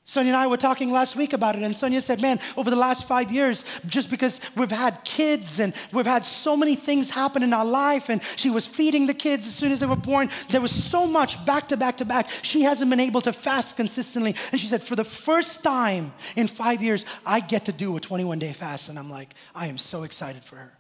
Sonia and I were talking last week about it, and Sonia said, Man, over the last five years, just because we've had kids and we've had so many things happen in our life, and she was feeding the kids as soon as they were born, there was so much back to back to back. She hasn't been able to fast consistently. And she said, For the first time in five years, I get to do a 21 day fast. And I'm like, I am so excited for her.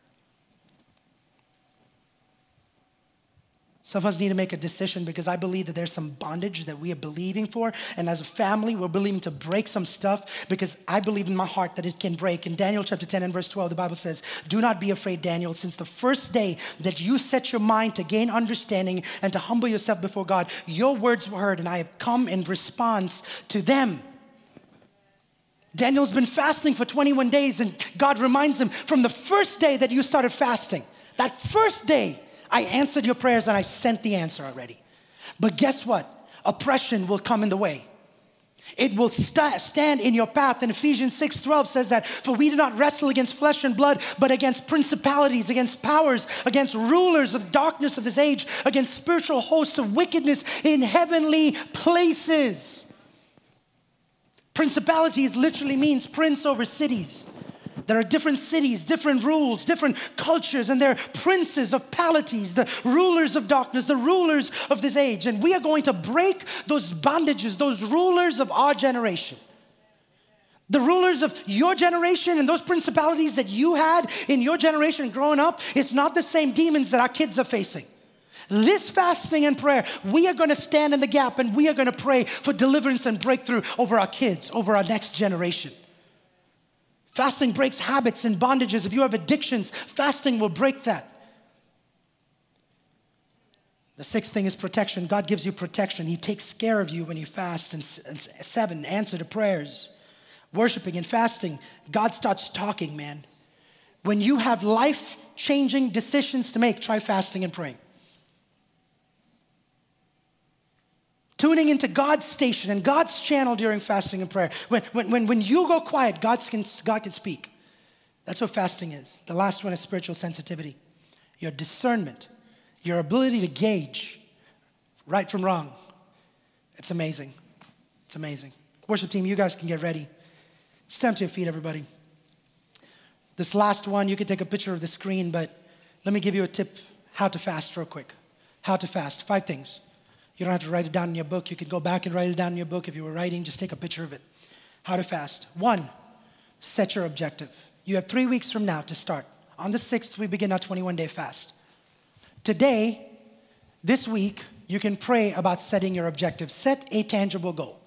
Some of us need to make a decision because I believe that there's some bondage that we are believing for. And as a family, we're believing to break some stuff because I believe in my heart that it can break. In Daniel chapter 10 and verse 12, the Bible says, Do not be afraid, Daniel, since the first day that you set your mind to gain understanding and to humble yourself before God, your words were heard, and I have come in response to them. Daniel's been fasting for 21 days, and God reminds him from the first day that you started fasting, that first day, I answered your prayers and I sent the answer already. But guess what? oppression will come in the way. It will st- stand in your path. And Ephesians 6 12 says that, For we do not wrestle against flesh and blood, but against principalities, against powers, against rulers of darkness of this age, against spiritual hosts of wickedness in heavenly places. Principalities literally means prince over cities. There are different cities, different rules, different cultures, and they're princes of palaces, the rulers of darkness, the rulers of this age. And we are going to break those bondages, those rulers of our generation. The rulers of your generation and those principalities that you had in your generation growing up, it's not the same demons that our kids are facing. This fasting and prayer, we are going to stand in the gap and we are going to pray for deliverance and breakthrough over our kids, over our next generation. Fasting breaks habits and bondages. If you have addictions, fasting will break that. The sixth thing is protection. God gives you protection. He takes care of you when you fast. And, seven, answer to prayers. Worshiping and fasting, God starts talking, man. When you have life changing decisions to make, try fasting and praying. Tuning into God's station and God's channel during fasting and prayer. When, when, when, when you go quiet, God can, God can speak. That's what fasting is. The last one is spiritual sensitivity, your discernment, your ability to gauge right from wrong. It's amazing. It's amazing. Worship team, you guys can get ready. Stand to your feet, everybody. This last one, you can take a picture of the screen, but let me give you a tip how to fast real quick. How to fast. Five things. You don't have to write it down in your book. You can go back and write it down in your book. If you were writing, just take a picture of it. How to fast. One, set your objective. You have three weeks from now to start. On the 6th, we begin our 21 day fast. Today, this week, you can pray about setting your objective. Set a tangible goal,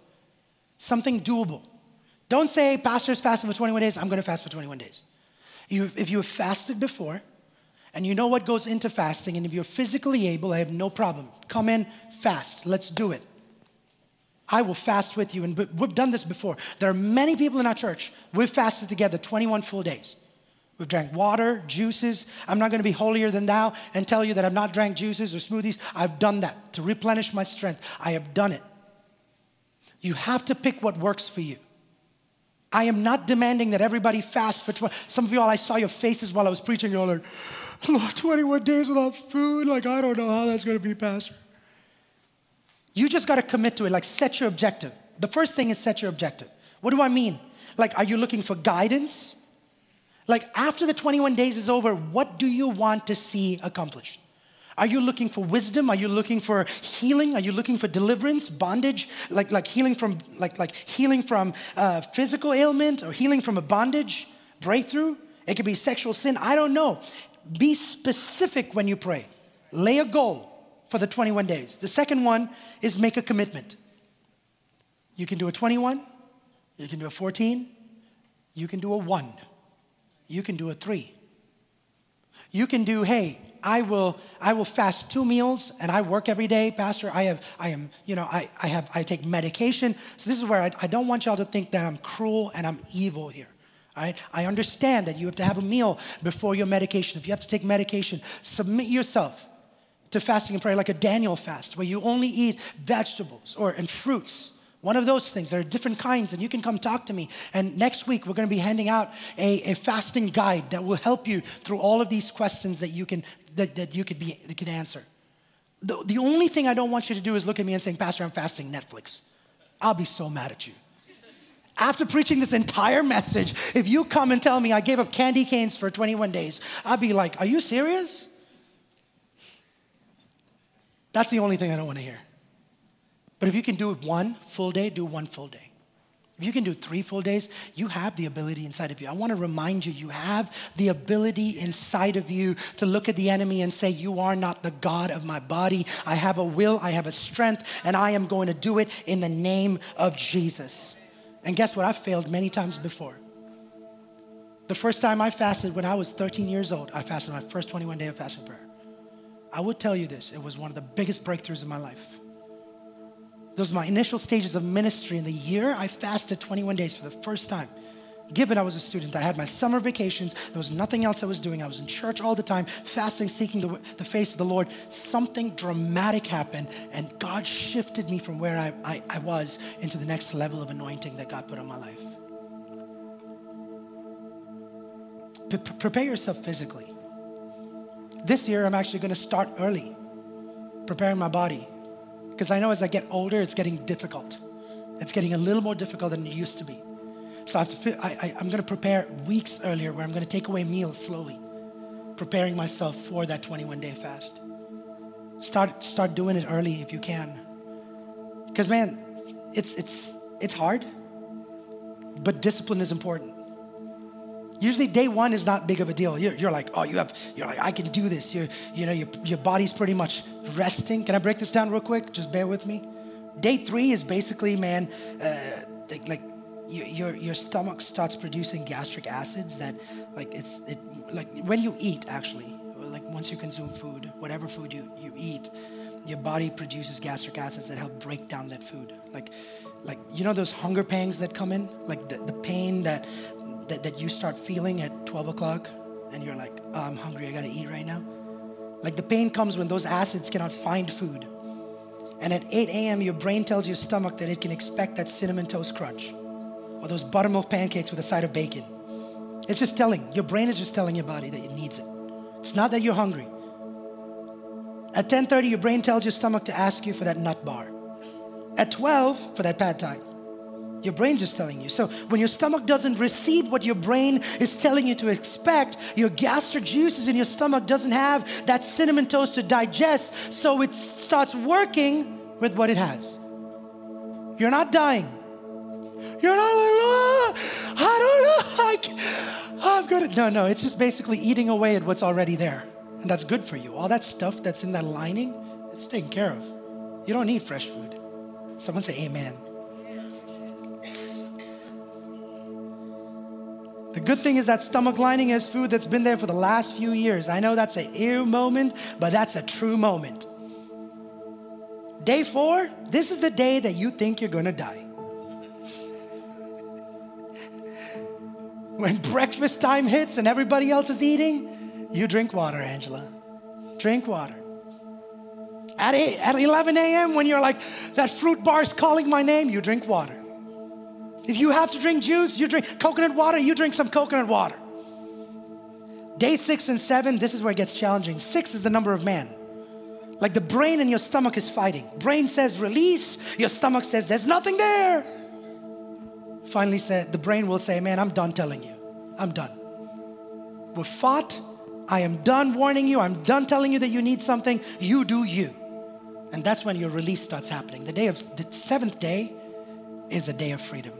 something doable. Don't say, Pastor's fasting for 21 days, I'm gonna fast for 21 days. You, if you have fasted before, and you know what goes into fasting, and if you're physically able, I have no problem. Come in, fast. Let's do it. I will fast with you. And we've done this before. There are many people in our church, we've fasted together 21 full days. We've drank water, juices. I'm not going to be holier than thou and tell you that I've not drank juices or smoothies. I've done that to replenish my strength. I have done it. You have to pick what works for you. I am not demanding that everybody fast for 20. Some of you all, I saw your faces while I was preaching. You're like, *laughs* Lord, 21 days without food. Like, I don't know how that's going to be, Pastor. You just got to commit to it. Like, set your objective. The first thing is set your objective. What do I mean? Like, are you looking for guidance? Like, after the 21 days is over, what do you want to see accomplished? Are you looking for wisdom? Are you looking for healing? Are you looking for deliverance, bondage, like, like healing from like, like healing from uh, physical ailment or healing from a bondage, breakthrough? It could be sexual sin. I don't know. Be specific when you pray. Lay a goal for the 21 days. The second one is make a commitment. You can do a 21, you can do a 14, you can do a 1, you can do a 3. You can do, hey, I will, I will fast two meals and I work every day, Pastor. I have, I am, you know, I, I have, I take medication. So this is where I, I don't want y'all to think that I'm cruel and I'm evil here. Right? I understand that you have to have a meal before your medication. If you have to take medication, submit yourself to fasting and prayer like a Daniel fast, where you only eat vegetables or and fruits. One of those things. There are different kinds, and you can come talk to me. And next week, we're going to be handing out a, a fasting guide that will help you through all of these questions that you can that, that you could be that could answer. The, the only thing I don't want you to do is look at me and saying, Pastor, I'm fasting Netflix. I'll be so mad at you. After preaching this entire message, if you come and tell me I gave up candy canes for 21 days, I'd be like, Are you serious? That's the only thing I don't want to hear. But if you can do it one full day, do one full day. If you can do three full days, you have the ability inside of you. I want to remind you, you have the ability inside of you to look at the enemy and say, You are not the God of my body. I have a will, I have a strength, and I am going to do it in the name of Jesus. And guess what? I've failed many times before. The first time I fasted when I was 13 years old, I fasted my first 21 day of fasting prayer. I would tell you this, it was one of the biggest breakthroughs in my life. Those were my initial stages of ministry. In the year I fasted 21 days for the first time, given I was a student. I had my summer vacations. There was nothing else I was doing. I was in church all the time, fasting, seeking the, the face of the Lord. Something dramatic happened, and God shifted me from where I, I, I was into the next level of anointing that God put on my life. Prepare yourself physically. This year, I'm actually going to start early, preparing my body. Because I know as I get older, it's getting difficult. It's getting a little more difficult than it used to be. So I have to, I, I, I'm going to prepare weeks earlier where I'm going to take away meals slowly, preparing myself for that 21 day fast. Start, start doing it early if you can. Because man, it's, it's, it's hard, but discipline is important. Usually day one is not big of a deal. You're, you're like, oh, you have, you're like, I can do this. You're, you know, your, your body's pretty much resting. Can I break this down real quick? Just bear with me. Day three is basically, man, uh, like, like your, your stomach starts producing gastric acids that like it's it like when you eat actually like once you consume food whatever food you, you eat your body produces gastric acids that help break down that food. Like like you know those hunger pangs that come in? Like the, the pain that, that that you start feeling at 12 o'clock and you're like oh, i'm hungry i gotta eat right now. Like the pain comes when those acids cannot find food. And at 8 a.m your brain tells your stomach that it can expect that cinnamon toast crunch or those buttermilk pancakes with a side of bacon. It's just telling, your brain is just telling your body that it needs it. It's not that you're hungry. At 10:30, your brain tells your stomach to ask you for that nut bar. At 12, for that pad thai. Your brain's just telling you. So when your stomach doesn't receive what your brain is telling you to expect, your gastric juices in your stomach doesn't have that cinnamon toast to digest, so it starts working with what it has. You're not dying. You're not I don't know. I. No, no. It's just basically eating away at what's already there, and that's good for you. All that stuff that's in that lining, it's taken care of. You don't need fresh food. Someone say Amen. The good thing is that stomach lining is food that's been there for the last few years. I know that's a ear moment, but that's a true moment. Day four, this is the day that you think you're gonna die. When breakfast time hits and everybody else is eating, you drink water, Angela. Drink water. At, eight, at 11 a.m., when you're like, that fruit bar is calling my name, you drink water. If you have to drink juice, you drink coconut water, you drink some coconut water. Day six and seven, this is where it gets challenging. Six is the number of man. Like the brain in your stomach is fighting. Brain says release, your stomach says there's nothing there finally said, the brain will say, Man, I'm done telling you. I'm done. We're fought. I am done warning you. I'm done telling you that you need something. You do you. And that's when your release starts happening. The day of the seventh day is a day of freedom.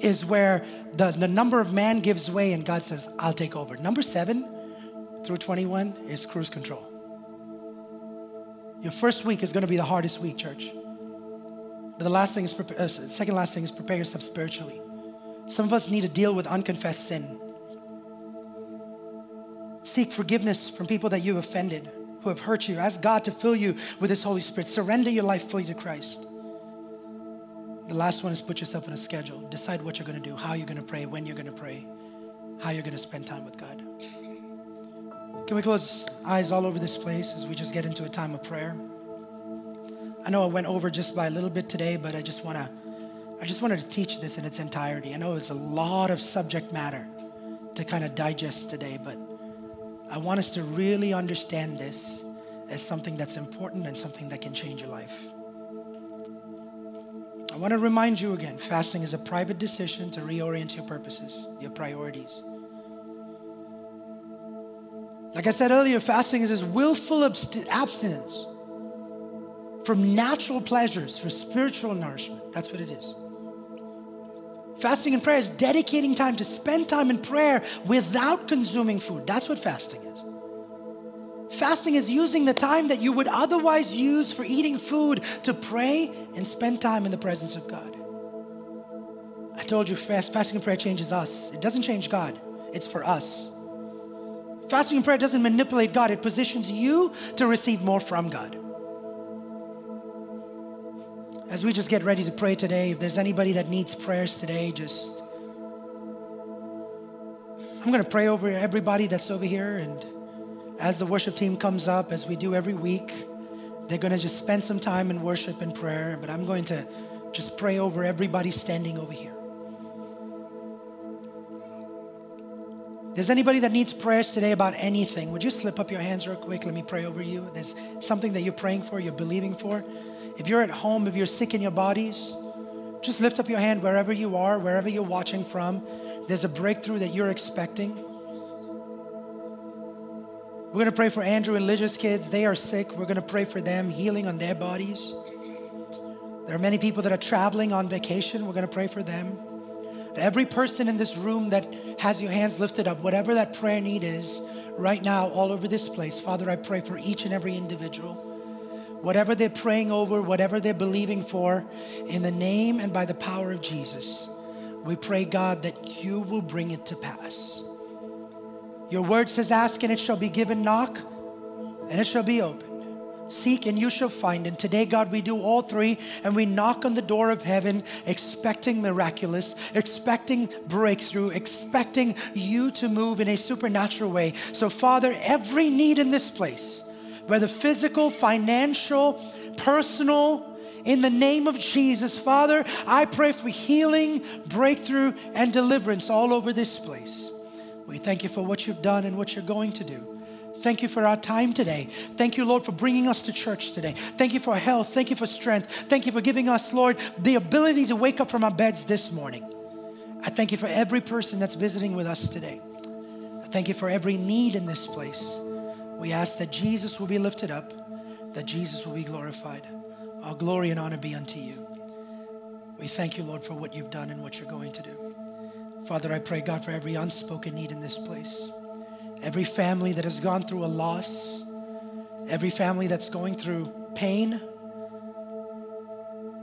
Is where the, the number of man gives way and God says, I'll take over. Number seven through 21 is cruise control. Your first week is going to be the hardest week, church. But the last thing is, uh, second last thing is prepare yourself spiritually. Some of us need to deal with unconfessed sin. Seek forgiveness from people that you've offended, who have hurt you. Ask God to fill you with His Holy Spirit. Surrender your life fully to Christ. The last one is put yourself on a schedule. Decide what you're going to do, how you're going to pray, when you're going to pray, how you're going to spend time with God. Can we close eyes all over this place as we just get into a time of prayer? I know I went over just by a little bit today, but I just want to I just wanted to teach this in its entirety. I know it's a lot of subject matter to kind of digest today, but I want us to really understand this as something that's important and something that can change your life. I want to remind you again fasting is a private decision to reorient your purposes, your priorities. Like I said earlier, fasting is this willful abstinence from natural pleasures for spiritual nourishment. That's what it is. Fasting and prayer is dedicating time to spend time in prayer without consuming food. That's what fasting is. Fasting is using the time that you would otherwise use for eating food to pray and spend time in the presence of God. I told you, fast, fasting and prayer changes us. It doesn't change God, it's for us. Fasting and prayer doesn't manipulate God, it positions you to receive more from God. As we just get ready to pray today, if there's anybody that needs prayers today, just I'm going to pray over everybody that's over here. And as the worship team comes up, as we do every week, they're going to just spend some time in worship and prayer. But I'm going to just pray over everybody standing over here. There's anybody that needs prayers today about anything, would you slip up your hands real quick? Let me pray over you. There's something that you're praying for, you're believing for. If you're at home, if you're sick in your bodies, just lift up your hand wherever you are, wherever you're watching from. There's a breakthrough that you're expecting. We're going to pray for Andrew and Lydia's kids. They are sick. We're going to pray for them, healing on their bodies. There are many people that are traveling on vacation. We're going to pray for them. Every person in this room that has your hands lifted up, whatever that prayer need is, right now, all over this place, Father, I pray for each and every individual. Whatever they're praying over, whatever they're believing for, in the name and by the power of Jesus, we pray, God, that you will bring it to pass. Your word says, Ask and it shall be given, knock and it shall be opened. Seek and you shall find. And today, God, we do all three and we knock on the door of heaven, expecting miraculous, expecting breakthrough, expecting you to move in a supernatural way. So, Father, every need in this place, whether physical, financial, personal, in the name of Jesus, Father, I pray for healing, breakthrough, and deliverance all over this place. We thank you for what you've done and what you're going to do. Thank you for our time today. Thank you, Lord, for bringing us to church today. Thank you for health. Thank you for strength. Thank you for giving us, Lord, the ability to wake up from our beds this morning. I thank you for every person that's visiting with us today. I thank you for every need in this place. We ask that Jesus will be lifted up, that Jesus will be glorified. All glory and honor be unto you. We thank you, Lord, for what you've done and what you're going to do. Father, I pray, God, for every unspoken need in this place every family that has gone through a loss, every family that's going through pain.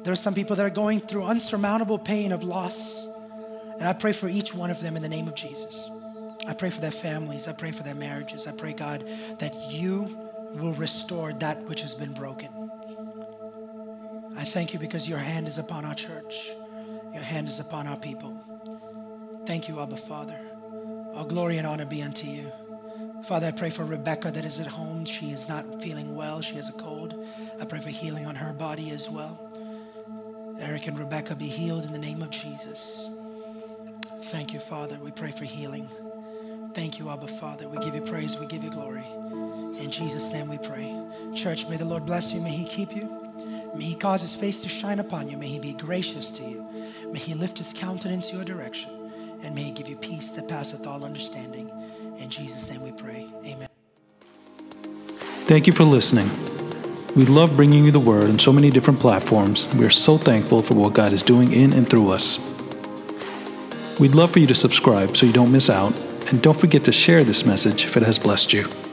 There are some people that are going through unsurmountable pain of loss. And I pray for each one of them in the name of Jesus. I pray for their families. I pray for their marriages. I pray, God, that you will restore that which has been broken. I thank you because your hand is upon our church, your hand is upon our people. Thank you, Abba Father. All glory and honor be unto you. Father, I pray for Rebecca that is at home. She is not feeling well. She has a cold. I pray for healing on her body as well. Eric and Rebecca be healed in the name of Jesus. Thank you, Father. We pray for healing. Thank you, Abba Father. We give you praise. We give you glory. In Jesus' name we pray. Church, may the Lord bless you. May he keep you. May he cause his face to shine upon you. May he be gracious to you. May he lift his countenance your direction. And may he give you peace that passeth all understanding. In Jesus' name we pray. Amen. Thank you for listening. We love bringing you the word on so many different platforms. We are so thankful for what God is doing in and through us. We'd love for you to subscribe so you don't miss out, and don't forget to share this message if it has blessed you.